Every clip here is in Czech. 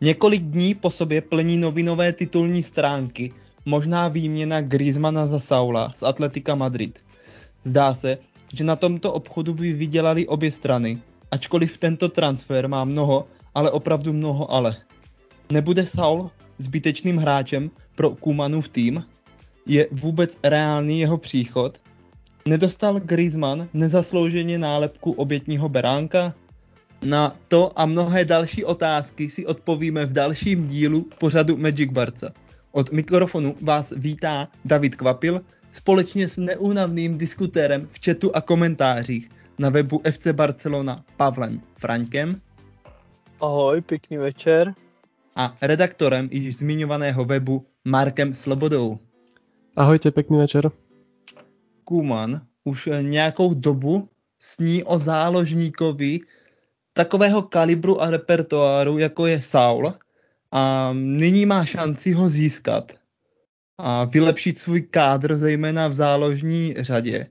Několik dní po sobě plní novinové titulní stránky možná výměna Griezmana za Saula z Atletika Madrid. Zdá se, že na tomto obchodu by vydělali obě strany, ačkoliv tento transfer má mnoho, ale opravdu mnoho ale. Nebude Saul zbytečným hráčem pro Kumanův tým? Je vůbec reálný jeho příchod? Nedostal Griezmann nezaslouženě nálepku obětního beránka? Na to a mnohé další otázky si odpovíme v dalším dílu pořadu Magic Barca. Od mikrofonu vás vítá David Kvapil společně s neúnavným diskutérem v chatu a komentářích na webu FC Barcelona Pavlem Frankem. Ahoj, pěkný večer. A redaktorem již zmiňovaného webu Markem Slobodou. Ahojte, pěkný večer. Kuman už nějakou dobu sní o záložníkovi takového kalibru a repertoáru, jako je Saul, a nyní má šanci ho získat a vylepšit svůj kádr, zejména v záložní řadě.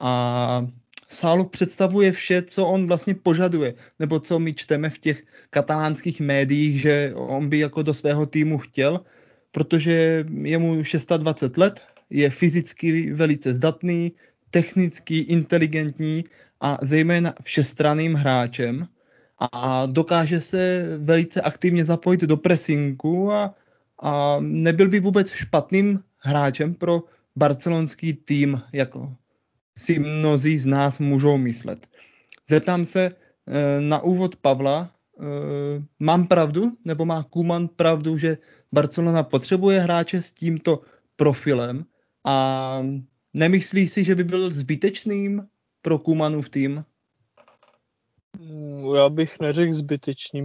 A Saul představuje vše, co on vlastně požaduje, nebo co my čteme v těch katalánských médiích, že on by jako do svého týmu chtěl, protože je mu 26 let, je fyzicky velice zdatný, technicky inteligentní a zejména všestranným hráčem a dokáže se velice aktivně zapojit do presinku a, a nebyl by vůbec špatným hráčem pro barcelonský tým, jako si mnozí z nás můžou myslet. Zeptám se e, na úvod Pavla, e, mám pravdu, nebo má Kuman pravdu, že Barcelona potřebuje hráče s tímto profilem a nemyslí si, že by byl zbytečným pro Kumanův tým? já bych neřekl zbytečným.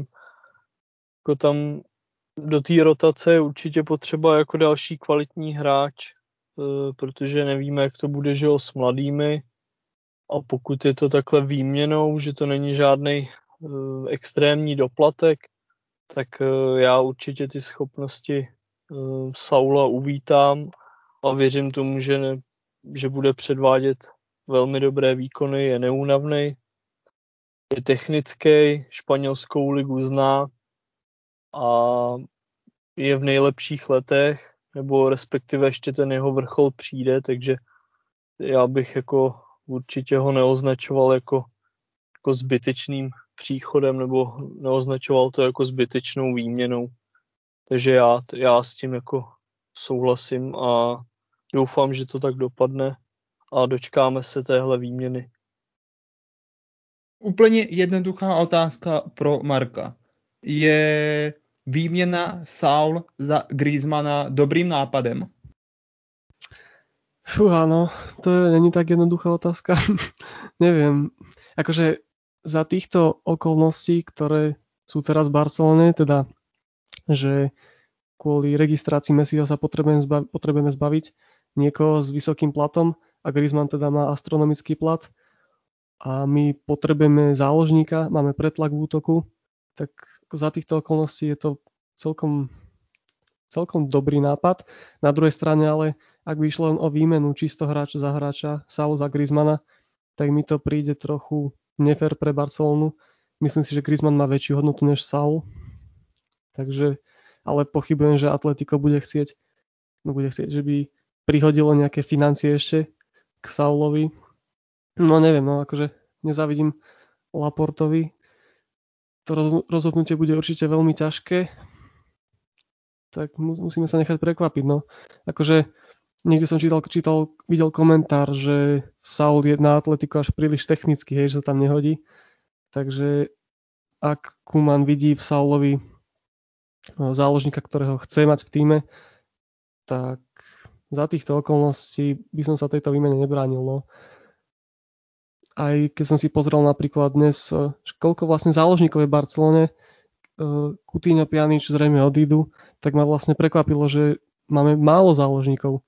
Jako tam do té rotace je určitě potřeba jako další kvalitní hráč, eh, protože nevíme, jak to bude že s mladými. A pokud je to takhle výměnou, že to není žádný eh, extrémní doplatek, tak eh, já určitě ty schopnosti Saula uvítám a věřím tomu, že, ne, že bude předvádět velmi dobré výkony, je neúnavný je technický, španělskou ligu zná a je v nejlepších letech, nebo respektive ještě ten jeho vrchol přijde, takže já bych jako určitě ho neoznačoval jako, jako zbytečným příchodem, nebo neoznačoval to jako zbytečnou výměnou. Takže já, já s tím jako souhlasím a doufám, že to tak dopadne a dočkáme se téhle výměny. Úplně jednoduchá otázka pro Marka. Je výměna Saul za Griezmana dobrým nápadem? Fú, áno, to je, není tak jednoduchá otázka. Neviem, akože za týchto okolností, ktoré sú teraz v Barcelone, teda, že kvôli registrácii Messiho sa potrebujeme, zbav- potrebujeme zbaviť niekoho s vysokým platom a Griezmann teda má astronomický plat, a my potrebujeme záložníka, máme pretlak v útoku, tak za týchto okolností je to celkom, celkom dobrý nápad. Na druhej strane ale, ak by išlo len o výmenu čisto hráč za hráča, Saul za Griezmana, tak mi to príde trochu nefer pre Barcelonu. Myslím si, že Griezmann má väčšiu hodnotu než Saul. Takže, ale pochybujem, že Atletico bude chcieť, no bude chcieť, že by prihodilo nejaké financie ešte k Saulovi, No neviem, no akože nezavidím Laportovi. To rozhodnutie bude určite veľmi ťažké. Tak musíme sa nechať prekvapiť. No. Akože niekde som čítal, čítal, videl komentár, že Saul je na atletiku až príliš technicky, hej, že sa tam nehodí. Takže ak Kuman vidí v Saulovi no, záložníka, ktorého chce mať v týme, tak za týchto okolností by som sa tejto výmene nebránil. No aj keď som si pozrel napríklad dnes, e, koľko vlastne záložníkov je v Barcelone, e, Coutinho, Pjanič zrejme odídu, tak ma vlastne prekvapilo, že máme málo záložníkov.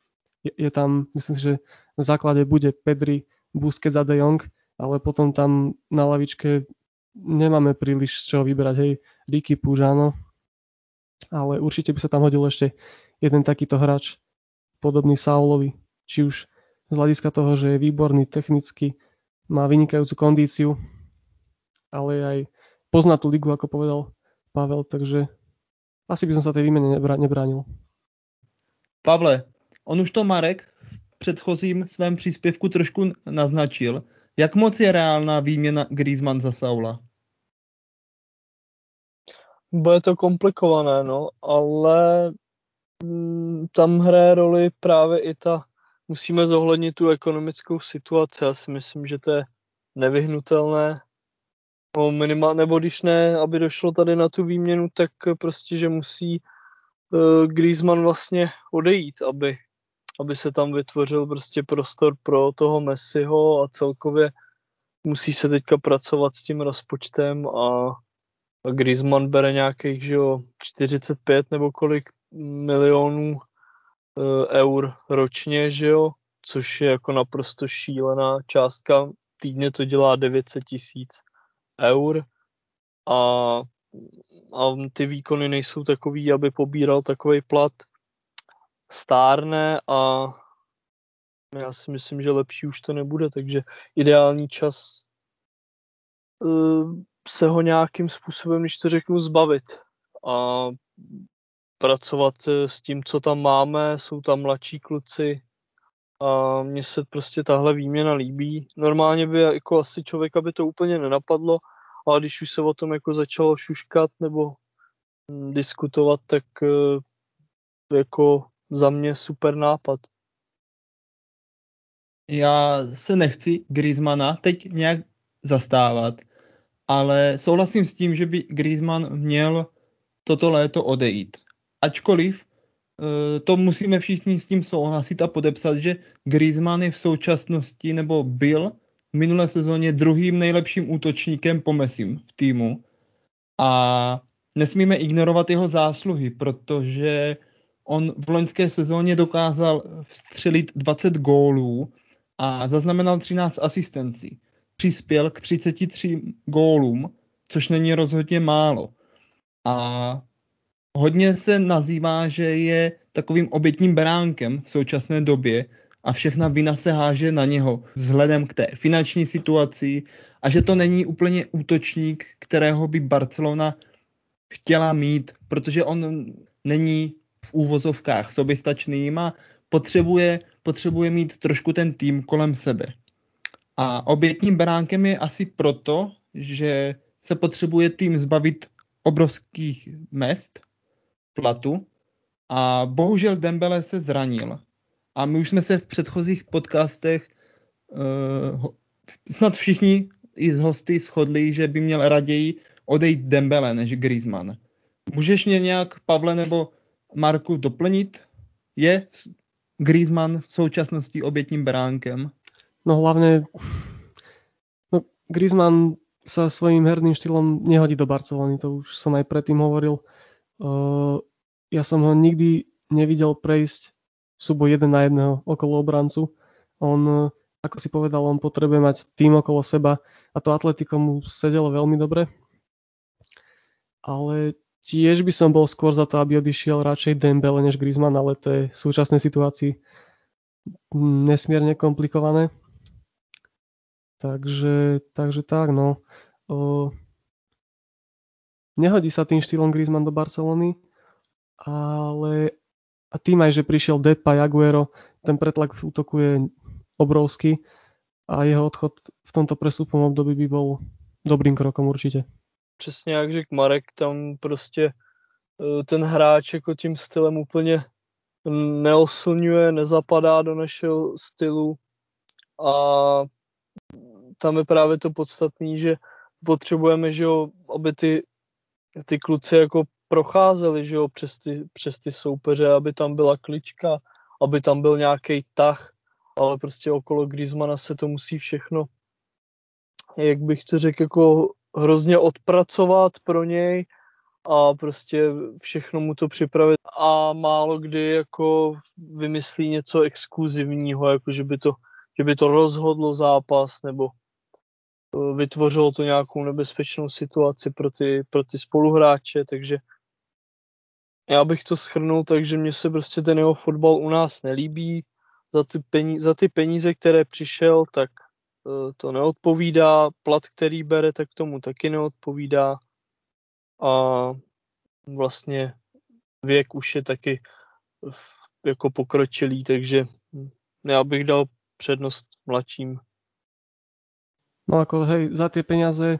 Je, je tam, myslím si, že v základe bude Pedri, Busquets a De Jong, ale potom tam na lavičke nemáme príliš z čoho vybrať, hej, Ricky Púžano, ale určite by sa tam hodil ešte jeden takýto hráč, podobný Saulovi, či už z hľadiska toho, že je výborný technicky, má vynikajúcu kondíciu, ale aj pozná tú ligu, ako povedal Pavel, takže asi by som sa tej výmene nebránil. Pavle, on už to Marek v předchozím svém příspěvku trošku naznačil. Jak moc je reálná výměna Griezmann za Saula? Bude to komplikované, no, ale tam hraje roli právě i ta, musíme zohlednit tu ekonomickou situaci. Já si myslím, že to je nevyhnutelné. No, minimál, nebo když ne, aby došlo tady na tu výměnu, tak prostě, že musí uh, Griezmann vlastně odejít, aby, aby se tam vytvořil prostě prostor pro toho Messiho a celkově musí se teďka pracovat s tím rozpočtem a Griezmann bere nějakých, že jo, 45 nebo kolik milionů uh, eur ročně, že jo, což je jako naprosto šílená částka. Týdně to dělá 900 tisíc eur a, a ty výkony nejsou takový, aby pobíral takový plat. Stárne a já si myslím, že lepší už to nebude, takže ideální čas uh, se ho nějakým způsobem, když to řeknu, zbavit a pracovat eh, s tím, co tam máme, jsou tam mladší kluci a mně se prostě tahle výměna líbí. Normálně by jako asi člověka by to úplně nenapadlo, ale když už se o tom jako začalo šuškat nebo hm, diskutovat, tak uh, jako za mě super nápad. Já se nechci Griezmana teď nějak zastávat, ale souhlasím s tím, že by Griezmann měl toto léto odejít. Ačkoliv eh, to musíme všichni s tím souhlasit a podepsat, že Griezmann je v současnosti nebo byl v minulé sezóně druhým nejlepším útočníkem po Messim v týmu a nesmíme ignorovat jeho zásluhy, protože on v loňské sezóně dokázal vstřelit 20 gólů a zaznamenal 13 asistencí. Přispěl k 33 gólům, což není rozhodně málo. A hodně se nazývá, že je takovým obětním beránkem v současné době a všechna vina se háže na něho vzhledem k té finanční situaci a že to není úplně útočník, kterého by Barcelona chtěla mít, protože on není v úvozovkách soběstačným a potřebuje, potřebuje mít trošku ten tým kolem sebe. A obětním beránkem je asi proto, že se potřebuje tým zbavit obrovských mest, platu a bohužel Dembele se zranil. A my už jsme se v předchozích podcastech uh, snad všichni i z hosty shodli, že by měl raději odejít Dembele než Griezmann. Můžeš mě nějak, Pavle nebo Marku, doplnit? Je Griezmann v současnosti obětním beránkem? No hlavne no, Griezmann sa svojím herným štýlom nehodí do Barcelony, to už som aj predtým hovoril. Uh, ja som ho nikdy nevidel prejsť súboj jeden na jedného okolo obrancu. On, ako si povedal, on potrebuje mať tým okolo seba a to Atletico mu sedelo veľmi dobre. Ale tiež by som bol skôr za to, aby odišiel radšej Dembele než Griezmann, ale to je v súčasnej situácii nesmierne komplikované. Takže, takže tak, no. O, nehodí sa tým štýlom Griezmann do Barcelony, ale a tým aj, že prišiel Depay, Aguero, ten pretlak v útoku je obrovský a jeho odchod v tomto presúpom období by bol dobrým krokom určite přesně jak řekl Marek, tam prostě eh, ten hráč jako tím stylem úplně neoslňuje, nezapadá do našeho stylu a tam je právě to podstatné, že potřebujeme, že jo, aby ty, ty kluci jako procházeli, že jo, přes ty, přes ty soupeře, aby tam byla klička, aby tam byl nějaký tah, ale prostě okolo Griezmana se to musí všechno, jak bych to řekl, jako hrozně odpracovat pro něj a prostě všechno mu to připravit. A málo kdy jako vymyslí něco exkluzivního, jako že by to, že by to rozhodlo zápas nebo eh, vytvořilo to nějakou nebezpečnou situaci pro ty, pro ty spoluhráče, takže já bych to schrnul, takže mně se prostě ten jeho fotbal u nás nelíbí. Za ty, peníze, za ty peníze, které přišel, tak Eh, to neodpovídá, plat, který bere, tak tomu taky neodpovídá a vlastně věk už je taky jako pokročilý, takže já bych dal přednost mladším. No ako hej, za tie peniaze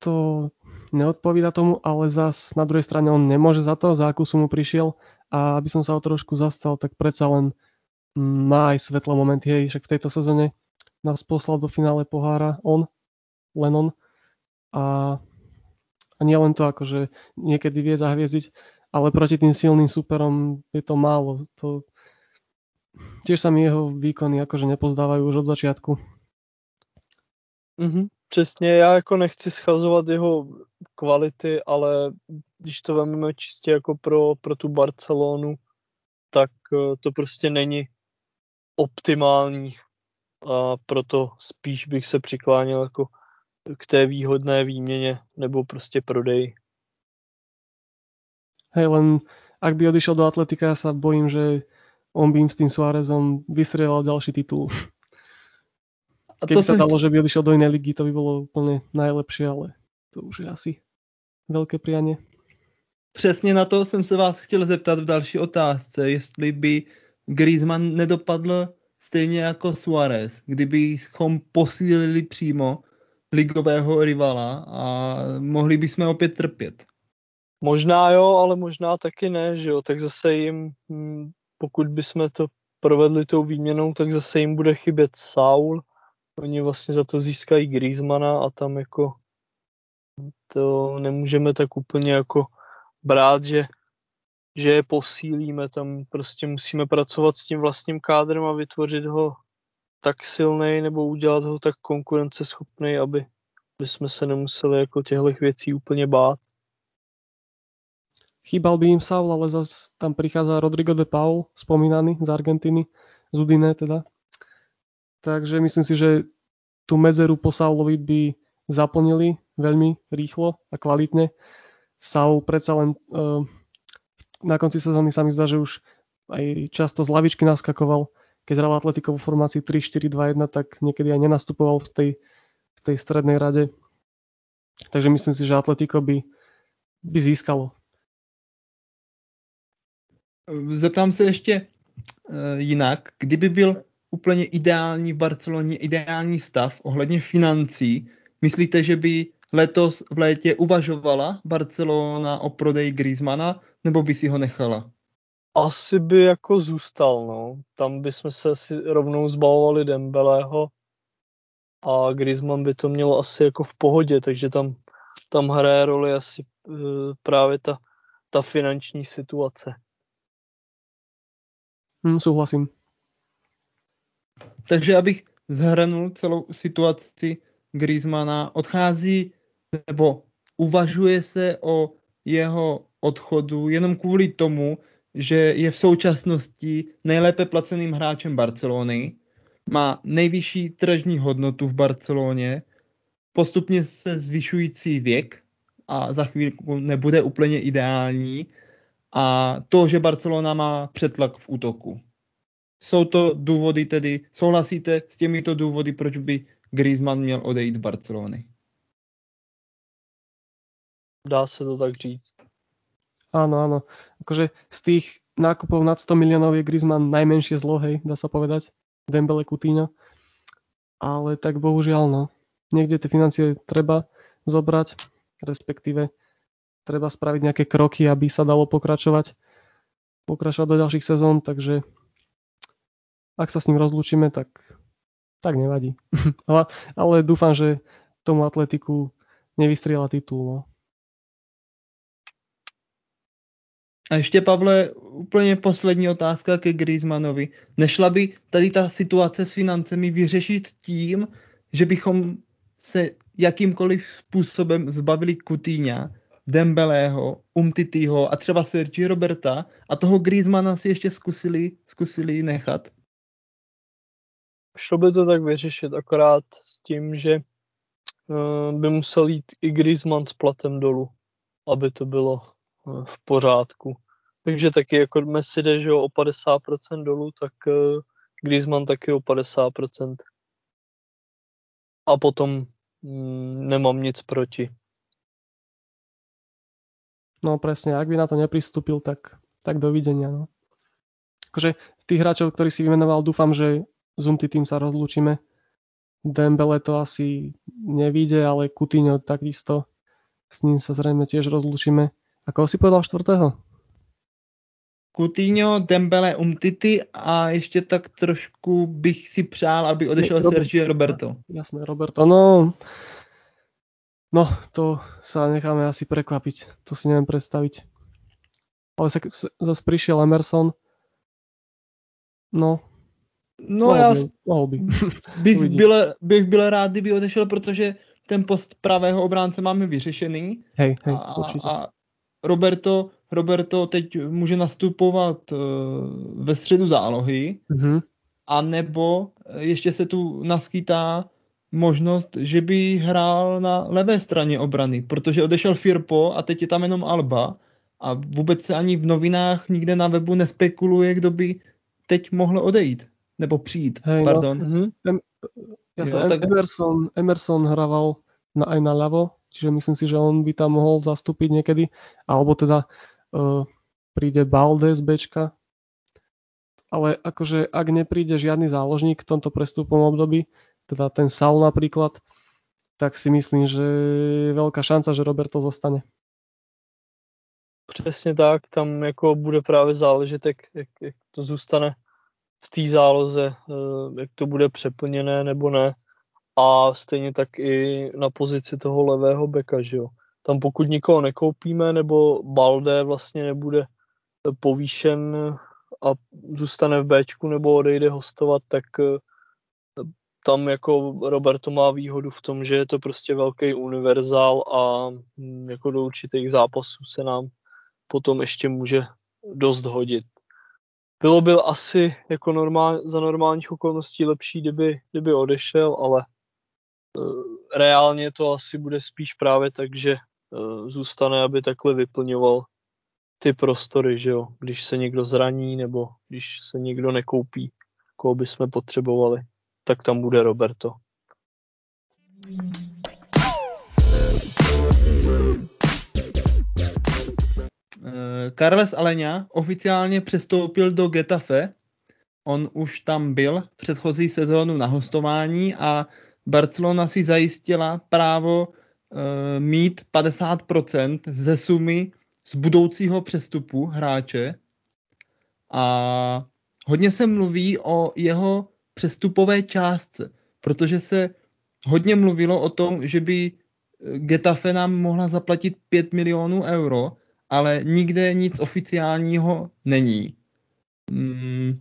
to neodpovída tomu, ale zas na druhej strane on nemôže za to, za akú sumu prišiel a aby som sa o trošku zastal, tak predsa len mm, má aj svetlé momenty, hej, však v tejto sezóne nás poslal do finále pohára on, len on a, a nie len to, akože niekedy vie zahviezdiť, ale proti tým silným superom je to málo. To, tiež sa mi jeho výkony akože nepozdávajú už od začiatku. Mm-hmm, přesně, já jako nechci schazovat jeho kvality, ale když to vezmeme čistě jako pro, pro tu Barcelonu, tak eh, to prostě není optimální a proto spíš bych se přikláněl jako k té výhodné výměně nebo prostě prodej. Hej, len ak by odišiel do Atletika, ja sa bojím, že on by im s tým Suárezom vystrelal ďalší titul. A Keby to sa dalo, že by odišiel do inej ligy, to by bolo úplne najlepšie, ale to už je asi velké prianie. Přesně na to jsem se vás chtěl zeptat v další otázce, jestli by Griezmann nedopadl stejně jako Suarez, kdybychom posílili přímo ligového rivala a mohli bychom opět trpět. Možná jo, ale možná taky ne, že jo, tak zase jim, hm, pokud bychom to provedli tou výměnou, tak zase jim bude chybět Saul, oni vlastně za to získají Griezmana a tam jako to nemůžeme tak úplně jako brát, že, že je posílíme, tam prostě musíme pracovat s tím vlastním kádrem a vytvořit ho tak silný nebo udělat ho tak konkurenceschopný, aby, aby jsme se nemuseli jako těchto věcí úplně bát. Chýbal by im Saul, ale zase tam prichádza Rodrigo de Paul, spomínaný z Argentiny, z Udine teda. Takže myslím si, že tú medzeru po Saulovi by zaplnili veľmi rýchlo a kvalitne. Saul predsa len uh, na konci sezóny sa mi zdá, že už aj často z lavičky naskakoval. Keď hral Atletico vo formácii 3-4-2-1, tak niekedy aj nenastupoval v tej, v tej strednej rade. Takže myslím si, že Atletico by, by získalo Zeptám se ještě uh, jinak, kdyby byl úplně ideální v Barceloně, ideální stav ohledně financí, myslíte, že by letos v létě uvažovala Barcelona o prodej Griezmana, nebo by si ho nechala? Asi by jako zůstal, no. Tam bychom se asi rovnou zbavovali Dembeleho a Griezmann by to mělo asi jako v pohodě, takže tam, tam hraje roli asi uh, právě ta, ta finanční situace. Hmm, souhlasím. Takže abych zhrnul celou situaci Griezmana, odchází nebo uvažuje se o jeho odchodu jenom kvůli tomu, že je v současnosti nejlépe placeným hráčem Barcelony, má nejvyšší tržní hodnotu v Barceloně, postupně se zvyšující věk a za chvíli nebude úplně ideální a to, že Barcelona má přetlak v útoku. Jsou to důvody tedy, souhlasíte s těmito důvody, proč by Griezmann měl odejít z Barcelony? Dá se to tak říct. Áno, áno. Akože z tých nákupov nad 100 miliónov je Griezmann najmenšie zlo, hej, dá sa povedať. Dembele, Coutinho. Ale tak bohužiaľ, no. Niekde tie financie treba zobrať, respektíve treba spraviť nejaké kroky, aby sa dalo pokračovať, pokračovať do ďalších sezón, takže ak sa s ním rozlúčime, tak, tak nevadí. ale, ale dúfam, že tomu atletiku nevystriela titul. No. A ještě, Pavle, úplně poslední otázka ke Griezmannovi. Nešla by tady ta situace s financemi vyřešit tím, že bychom se jakýmkoliv způsobem zbavili Kutíňa Dembelého, Umtitýho a třeba Sergi Roberta a toho Griezmana si ještě zkusili, zkusili nechat? Šlo by to tak vyřešit akorát s tím, že uh, by musel jít i Griezmann s platem dolů, aby to bylo uh, v pořádku. Takže taky jako Messi jde že o 50% dolů, tak uh, Griezmann taky o 50%. A potom mm, nemám nic proti. No presne, ak by na to nepristúpil, tak, tak dovidenia. No. Akože z tých hráčov, ktorých si vymenoval, dúfam, že z Umty tým sa rozlúčime. Dembele to asi nevíde, ale Coutinho takisto. S ním sa zrejme tiež rozlúčime. A koho si povedal štvrtého? Coutinho, Dembele, Umtiti a ještě tak trošku bych si přál, aby odešel Sergio Roberto. Jasné, Roberto. No, no, to sa necháme asi prekvapiť. To si neviem predstaviť. Ale sa, zase prišiel Emerson. No, No já by. bych, byl, bych byl rád, kdyby odešel, protože ten post pravého obránce máme vyřešený. Hej, hej, a, a Roberto, Roberto teď může nastupovat uh, ve středu zálohy, mm-hmm. a nebo ještě se tu naskýtá možnost, že by hrál na levé straně obrany, protože odešel Firpo a teď je tam jenom Alba a vůbec se ani v novinách nikde na webu nespekuluje, kdo by teď mohl odejít nebo přijít, Hej, no. pardon. No, mm-hmm. em, jasne, jo, tak... Emerson, Emerson hrával na, aj na ľavo, čiže myslím si, že on by tam mohol zastúpiť niekedy, alebo teda uh, príde Balde z Bčka, ale akože ak nepríde žiadny záložník v tomto prestupnom období, teda ten Saul napríklad, tak si myslím, že je veľká šanca, že Roberto zostane. Přesně tak, tam jako bude právě záležet, jak, jak, jak to zůstane v té záloze, eh, jak to bude přeplněné nebo ne. A stejně tak i na pozici toho levého beka, že jo. Tam pokud nikoho nekoupíme, nebo Balde vlastně nebude povýšen a zůstane v Bčku nebo odejde hostovat, tak eh, tam jako Roberto má výhodu v tom, že je to prostě velký univerzál a jako do určitých zápasů se nám potom ještě může dost hodit. Bylo byl asi jako normál, za normálních okolností lepší, kdyby, kdyby odešel, ale uh, reálně to asi bude spíš právě tak, že uh, zůstane, aby takhle vyplňoval ty prostory, že jo, když se někdo zraní nebo když se někdo nekoupí, koho by jsme potřebovali, tak tam bude Roberto. Eh, Carles Alenia oficiálně přestoupil do Getafe. On už tam byl předchozí sezónu na hostování a Barcelona si zajistila právo uh, mít 50% ze sumy z budoucího přestupu hráče. A hodně se mluví o jeho přestupové částce, protože se hodně mluvilo o tom, že by Getafe nám mohla zaplatit 5 milionů euro, ale nikde nic oficiálního není. Hmm.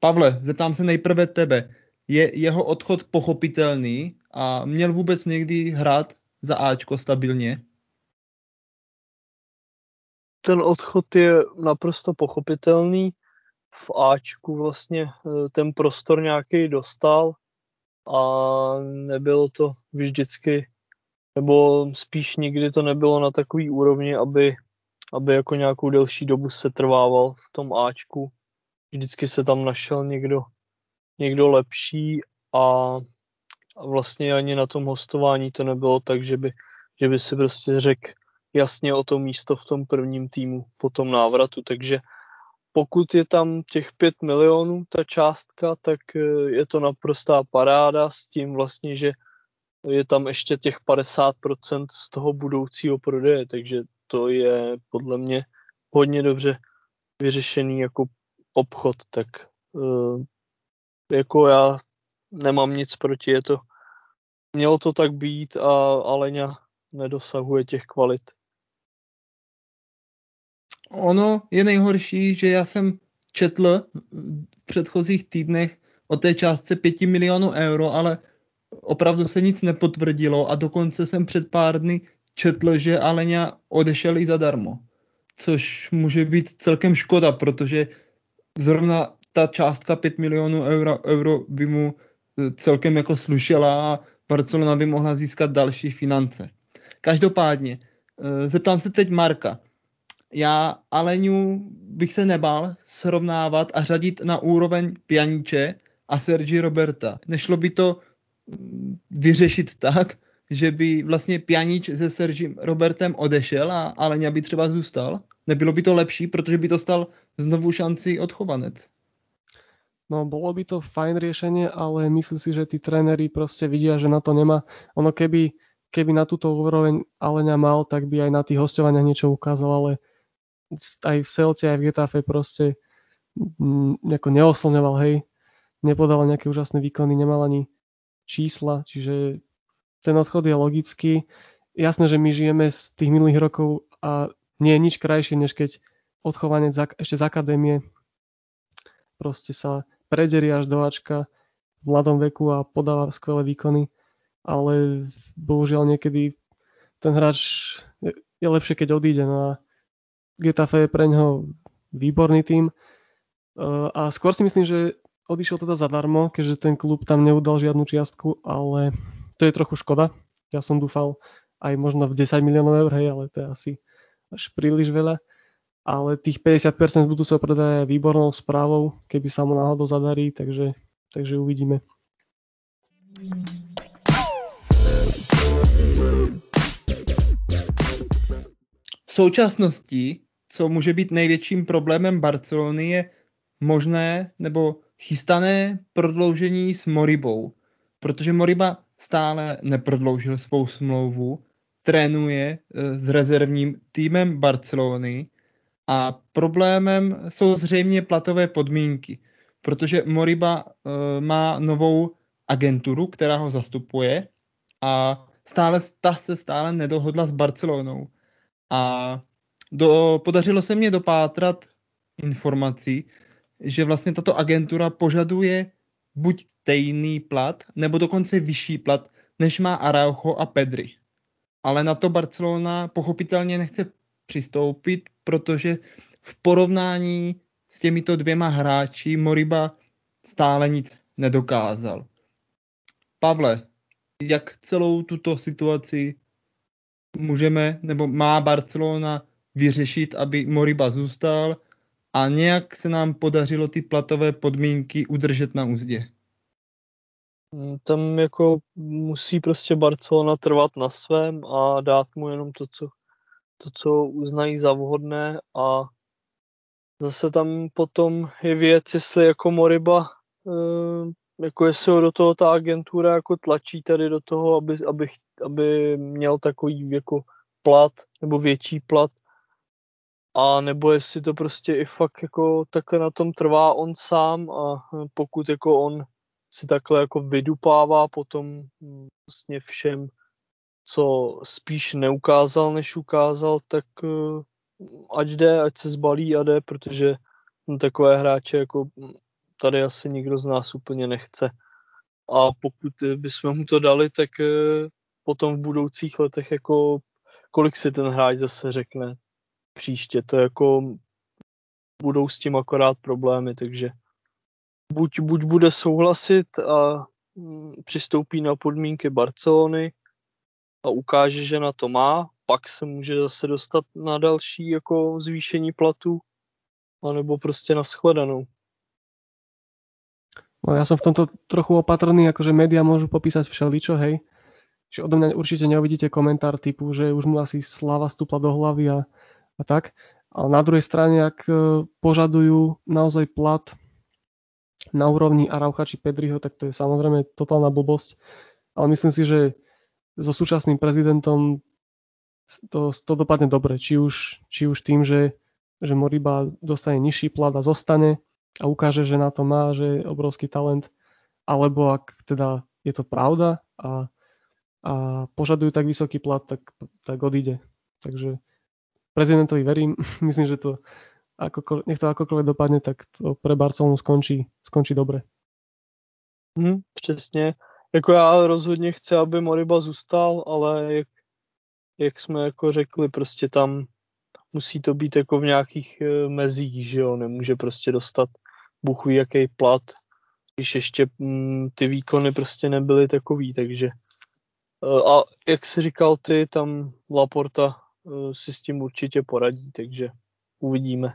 Pavle, zeptám se nejprve tebe. Je jeho odchod pochopitelný a měl vůbec někdy hrát za Ačko stabilně? Ten odchod je naprosto pochopitelný. V Ačku vlastně eh, ten prostor nějaký dostal a nebylo to vždycky, nebo spíš nikdy to nebylo na takový úrovni, aby aby jako nějakou delší dobu se trvával v tom Ačku. Vždycky se tam našel někdo, někdo lepší a, a vlastně ani na tom hostování to nebylo tak, že by, že by si prostě řekl jasně o to místo v tom prvním týmu po tom návratu, takže pokud je tam těch 5 milionů ta částka, tak eh, je to naprostá paráda s tím vlastně, že je tam ještě těch 50% z toho budoucího prodeje, takže to je podle mě hodně dobře vyřešený jako obchod, tak uh, jako já nemám nic proti, je to, mělo to tak být a Aleňa nedosahuje těch kvalit. Ono je nejhorší, že já jsem četl v předchozích týdnech o té částce 5 milionů euro, ale opravdu se nic nepotvrdilo a dokonce jsem před pár dny četl, že Aleňa odešel i zadarmo. Což může být celkem škoda, protože zrovna ta částka 5 milionů euro, euro by mu e, celkem jako slušela a Barcelona by mohla získat další finance. Každopádně, e, zeptám se teď Marka. Já Aleňu bych se nebál srovnávat a řadit na úroveň Pianiče a Sergi Roberta. Nešlo by to mm, vyřešit tak, že by vlastně Pjanič se Seržím Robertem odešel a Aleňa by třeba zůstal? Nebylo by to lepší, protože by dostal znovu šanci od Chovanec? No, bolo by to fajn riešenie, ale myslím si, že tí tréneri proste vidia, že na to nemá. Ono keby, keby na túto úroveň Aleňa mal, tak by aj na tých hostovaniach niečo ukázal, ale aj v Celte, aj v Getafe proste mm, nejako neoslňoval, hej. Nepodal nejaké úžasné výkony, nemal ani čísla, čiže ten odchod je logický. Jasné, že my žijeme z tých minulých rokov a nie je nič krajšie, než keď odchovanec ešte z akadémie proste sa prederie až do Ačka v mladom veku a podáva skvelé výkony, ale bohužiaľ niekedy ten hráč je lepšie, keď odíde. No a Getafe je pre neho výborný tým a skôr si myslím, že odišiel teda zadarmo, keďže ten klub tam neudal žiadnu čiastku, ale to je trochu škoda. Ja som dúfal aj možno v 10 miliónov eur, hej, ale to je asi až príliš veľa. Ale tých 50% z budúceho predaja je výbornou správou, keby sa mu náhodou zadarí, takže, takže uvidíme. V současnosti, co může být největším problémem Barcelony, je možné nebo chystané prodloužení s Moribou. Protože Moriba stále neprodloužil svou smlouvu, trénuje eh, s rezervním týmem Barcelony a problémem jsou zřejmě platové podmínky, protože Moriba uh, má novou agenturu, která ho zastupuje a stále, ta se stále nedohodla s Barcelonou. A do, podařilo se mě dopátrat informací, že vlastně tato agentura požaduje buď stejný plat, nebo dokonce vyšší plat, než má Araujo a Pedri. Ale na to Barcelona pochopitelně nechce přistoupit, protože v porovnání s těmito dvěma hráči Moriba stále nic nedokázal. Pavle, jak celou tuto situaci můžeme, nebo má Barcelona vyřešit, aby Moriba zůstal a nějak se nám podařilo ty platové podmínky udržet na úzdě? Mm, tam jako musí prostě Barcelona trvat na svém a dát mu jenom to, co, to, co uznají za vhodné a zase tam potom je věc, jestli jako Moriba, eh, jako jestli ho do toho ta agentura jako tlačí tady do toho, aby, aby, aby měl takový jako plat nebo větší plat, a nebo jestli to prostě i fakt jako takhle na tom trvá on sám a pokud jako on si takhle jako vydupává potom vlastně všem, co spíš neukázal, než ukázal, tak eh, ať jde, ať se zbalí a jde, protože takové hráče jako tady asi nikdo z nás úplně nechce. A pokud bychom mu to dali, tak eh, potom v budoucích letech jako kolik si ten hráč zase řekne příště, to jako budou s tím akorát problémy, takže buď, buď bude souhlasit a mm, přistoupí na podmínky Barcelony a ukáže, že na to má, pak se může zase dostat na další jako zvýšení platu, anebo prostě na shledanou. No ja som v tomto trochu opatrný, akože média môžu popísať všeličo, hej. Čiže odo mňa určite neuvidíte komentár typu, že už mu asi slava stúpla do hlavy a, a tak. Ale na druhej strane, ak e, požadujú naozaj plat na úrovni Araucha či Pedriho, tak to je samozrejme totálna blbosť. Ale myslím si, že so súčasným prezidentom to, to dopadne dobre. Či už, či už tým, že, že Moriba dostane nižší plat a zostane a ukáže, že na to má, že je obrovský talent, alebo ak teda je to pravda a, a požadujú tak vysoký plat, tak, tak odíde. Takže prezidentovi verím. Myslím, že to ako, nech to akokoľvek dopadne, tak to pre Barcelonu skončí, skončí dobre. Hmm, přesně. Jako já rozhodně chci, aby Moriba zůstal, ale jak, jak jsme jako řekli, prostě tam musí to být jako v nějakých e, mezích, že jo, nemůže prostě dostat buchví jaký plat, když ještě mm, ty výkony prostě nebyly takový, takže e, a jak jsi říkal ty, tam Laporta si s tím určitě poradí, takže uvidíme.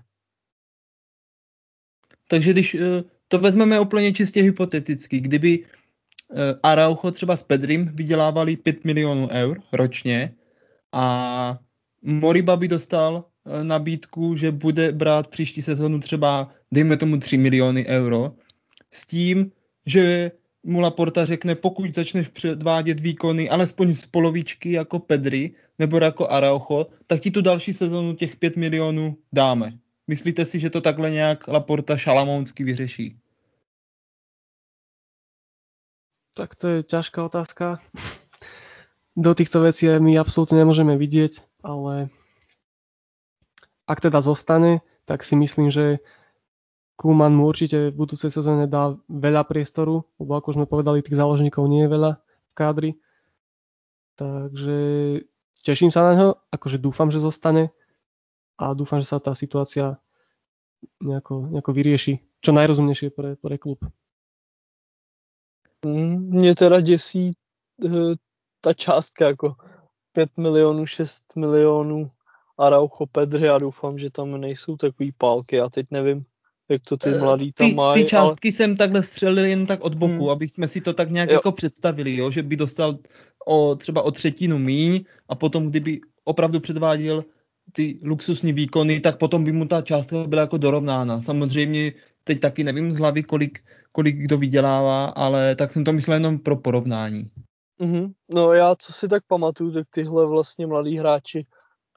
Takže když eh, to vezmeme úplně čistě hypoteticky, kdyby Araujo třeba s Pedrim vydělávali 5 milionů eur ročně a Moriba by dostal eh, nabídku, že bude brát příští sezonu třeba, dejme tomu 3 miliony euro, s tím, že mu Laporta řekne, pokud začneš předvádět výkony alespoň z polovičky jako Pedri nebo jako Araujo, tak ti tu další sezonu těch 5 milionů dáme. Myslíte si, že to takhle nějak Laporta šalamounsky vyřeší? Tak to je ťažká otázka. Do týchto vecí my absolútne nemôžeme vidieť, ale ak teda zostane, tak si myslím, že Kuman mu určite v budúcej sezóne dá veľa priestoru, lebo ako sme povedali, tých záložníkov nie je veľa v kádri. Takže teším sa na ňo, akože dúfam, že zostane a dúfam, že sa tá situácia nejako, nejako vyrieši čo najrozumnejšie pre, pre klub. Mě teda děsí eh, ta částka jako 5 milionů, 6 milionů Araujo Pedri a doufám, že tam nejsou takový pálky. Já teď nevím, jak to ty eh, mladí tam ty, mají. Ty částky ale... jsem takhle střelil jen tak od boku, hmm. aby jsme si to tak nějak jo. jako představili, jo? že by dostal o, třeba o třetinu míň a potom, kdyby opravdu předváděl ty luxusní výkony, tak potom by mu ta částka byla jako dorovnána. Samozřejmě teď taky nevím z hlavy, kolik, kolik kdo vydělává, ale tak jsem to myslel jenom pro porovnání. Mm-hmm. No já, co si tak pamatuju, tak tyhle vlastně mladí hráči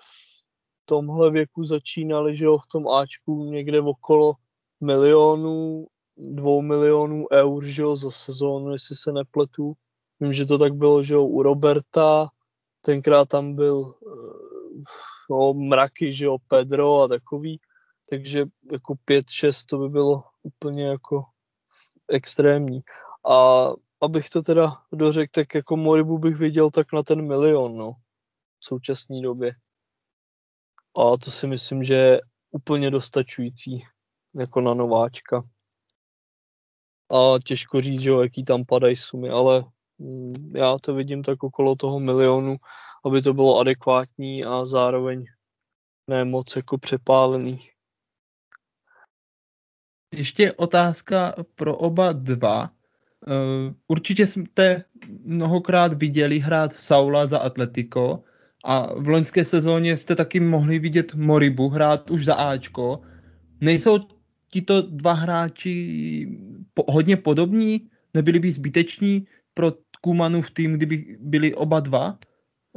v tomhle věku začínali, že jo, v tom Ačku někde okolo milionů, dvou milionů eur, že jo, za sezónu, jestli se nepletu. Vím, že to tak bylo, že jo, u Roberta, tenkrát tam byl eh, no, mraky, že jo, Pedro a takový, takže jako 5-6 to by bylo úplně jako extrémní. A abych to teda dořekl, tak jako Moribu bych viděl tak na ten milion, no, v současné době. A to si myslím, že je úplně dostačující jako na nováčka. A těžko říct, že jo, jaký tam padají sumy, ale mm, já to vidím tak okolo toho milionu, aby to bylo adekvátní a zároveň ne moc jako přepálený. Ještě otázka pro oba dva. Eh, určitě jste mnohokrát viděli hrát Saula za Atletico a v loňské sezóně jste taky mohli vidět Moribu hrát už za Ačko. Nejsou tito dva hráči po, hodně podobní? Nebyli by zbyteční pro Kumanu v tým, kdyby byli oba dva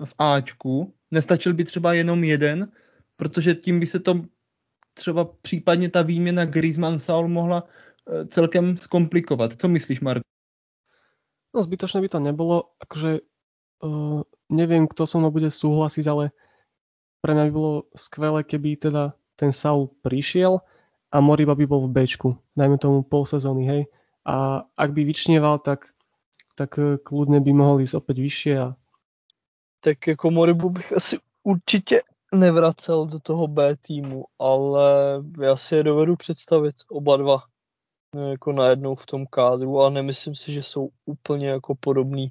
v Ačku? Nestačil by třeba jenom jeden? Protože tím by se to třeba případně ta výměna Griezmann-Saul mohla eh, celkem zkomplikovat. Co myslíš, Mark? No zbytočné by to nebolo, akože uh, neviem, kto so mnou bude súhlasiť, ale pre mňa by bolo skvelé, keby teda ten Saul prišiel a Moriba by bol v Bčku, dajme tomu pol sezóny, hej. A ak by vyčnieval, tak, tak eh, kľudne by mohol ísť opäť vyššie. A... Tak jako Moribu bych asi určitě nevracel do toho B týmu, ale já si je dovedu představit oba dva No, jako najednou v tom kádru a nemyslím si, že jsou úplně jako podobný.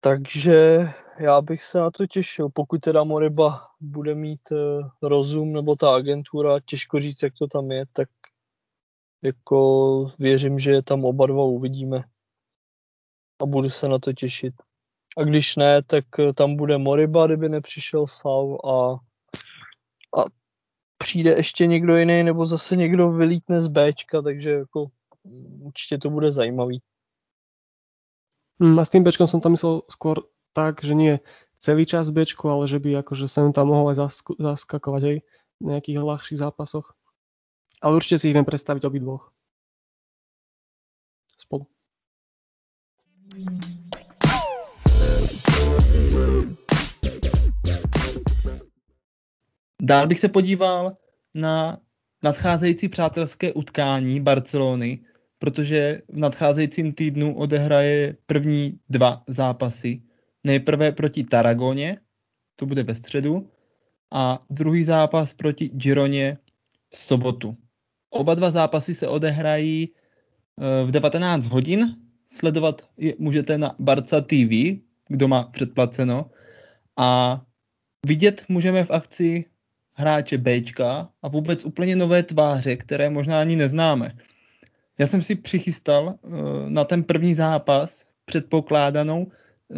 Takže já bych se na to těšil. Pokud teda Moriba bude mít uh, rozum nebo ta agentura, těžko říct, jak to tam je, tak jako věřím, že je tam oba dva uvidíme. A budu se na to těšit. A když ne, tak eh, tam bude Moriba, kdyby nepřišel Saul a, a přijde ještě někdo jiný nebo zase někdo vylítne z Bčka, takže jako mm, určitě to bude zajímavý. Hmm, a s tým Bčkom som tam myslel skôr tak, že nie celý čas Bčku, ale že by akože sem tam mohol aj zaskakovať aj v nejakých ľahších zápasoch. Ale určite si ich viem predstaviť obidvoch. Spolu. Dál bych se podíval na nadcházející přátelské utkání Barcelony, protože v nadcházejícím týdnu odehraje první dva zápasy. Nejprve proti Taragoně, to bude ve středu, a druhý zápas proti Gironě v sobotu. Oba dva zápasy se odehrají eh, v 19 hodin. Sledovat je můžete na Barca TV, kdo má předplaceno. A vidět můžeme v akci hráče Bčka a vůbec úplně nové tváře, které možná ani neznáme. Já jsem si přichystal na ten první zápas předpokládanou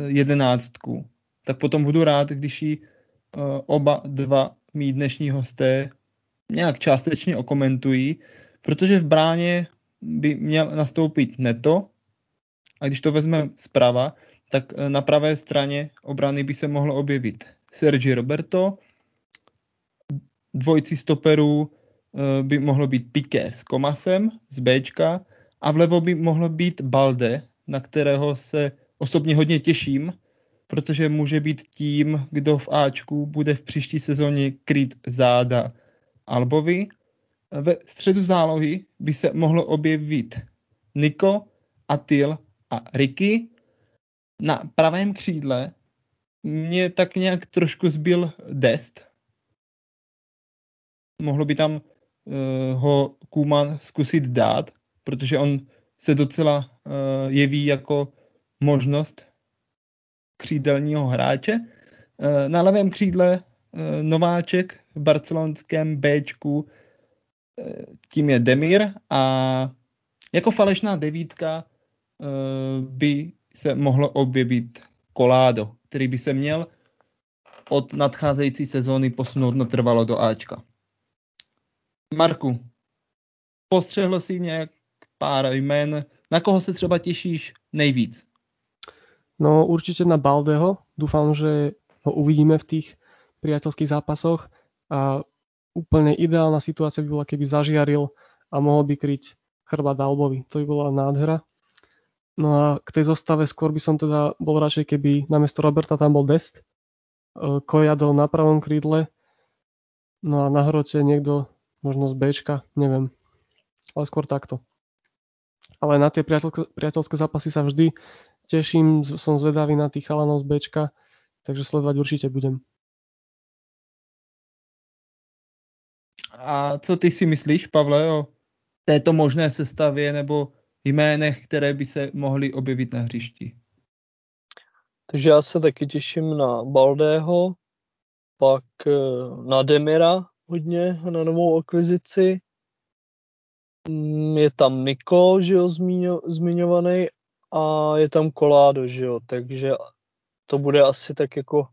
jedenáctku. Tak potom budu rád, když ji oba dva mý dnešní hosté nějak částečně okomentují, protože v bráně by měl nastoupit Neto a když to vezmeme zprava, tak eh, na pravé straně obrany by se mohlo objevit Sergi Roberto, dvojci stoperů eh, by mohlo být Piqué s Komasem z Bčka a vlevo by mohlo být Balde, na kterého se osobně hodně těším, protože může být tím, kdo v Ačku bude v příští sezóně kryt záda Albovi. Ve středu zálohy by se mohlo objevit Niko, Atil a Ricky. Na pravém křídle mě tak nějak trošku zbyl Dest. Mohlo by tam ho Kuman zkusit dát, protože on se docela uh, jeví jako možnost křídelního hráče. Uh, na levém křídle nováček v barcelonském Bčku, tím je Demir a jako falešná devítka by se mohlo objevit Koládo, který by se měl od nadcházející sezóny posunout natrvalo do Ačka. Marku, postřehl si nějak pár jmén, na koho se třeba těšíš nejvíc? No určite na Baldeho. Dúfam, že ho uvidíme v tých priateľských zápasoch a úplne ideálna situácia by bola, keby zažiaril a mohol by kryť chrbát Albovi. To by bola nádhera. No a k tej zostave skôr by som teda bol radšej, keby namiesto Roberta tam bol Dest, e, Kojado na pravom krídle, no a na hrote niekto možno z Bčka, neviem. Ale skôr takto. Ale na tie priateľské, priateľské zápasy sa vždy teším, som zvedavý na tých chalanov z Bčka, takže sledovať určite budem. A co ty si myslíš, Pavle, o této možné sestavě nebo jménech, které by se mohly objevit na hřišti. Takže já se taky těším na Baldého, pak eh, na Demira hodně, na novou akvizici. Mm, je tam Niko, že jo, zmiňo, zmiňovaný a je tam Koládo, že jo, takže to bude asi tak jako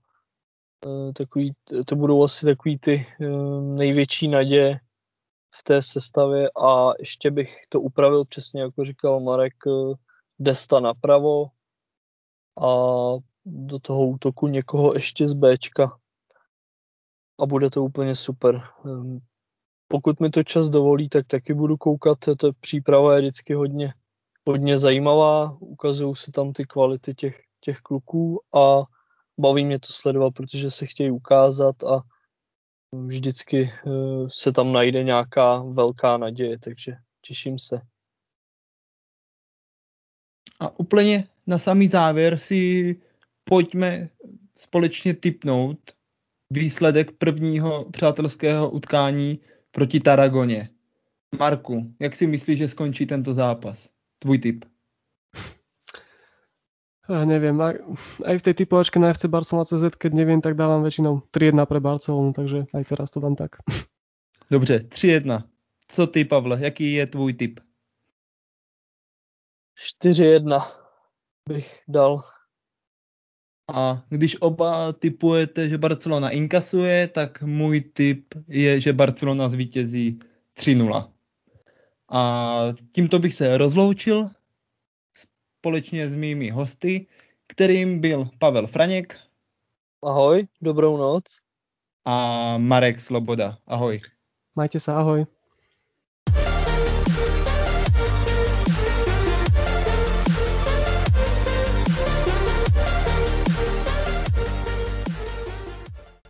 eh, takový, to budou asi takový ty eh, největší naděje v té sestavě a ještě bych to upravil přesně, jako říkal Marek, eh, Desta napravo a do toho útoku někoho ještě z Bčka a bude to úplně super. Ehm, pokud mi to čas dovolí, tak taky budu koukat, to příprava je vždycky hodně, hodně zajímavá, ukazují se tam ty kvality těch, těch kluků a baví mě to sledovat, protože se chtějí ukázat a vždycky eh, se tam najde nějaká velká naděje, takže těším se. A úplně na samý závěr si pojďme společně typnout výsledek prvního přátelského utkání proti Taragoně. Marku, jak si myslíš, že skončí tento zápas? Tvůj tip. Ja neviem, aj, aj v tej typovačke na FC Barcelona CZ, keď neviem, tak dávam väčšinou 3-1 pre Barcelonu, takže aj teraz to dám tak. Dobře, 3-1. Co ty, Pavle, jaký je tvůj tip? 4-1 bych dal. A když oba typujete, že Barcelona inkasuje, tak můj tip je, že Barcelona zvítězí 3-0. A tímto bych se rozloučil společně s mými hosty, kterým byl Pavel Franěk. Ahoj, dobrou noc. A Marek Sloboda. Ahoj. Majte se, ahoj.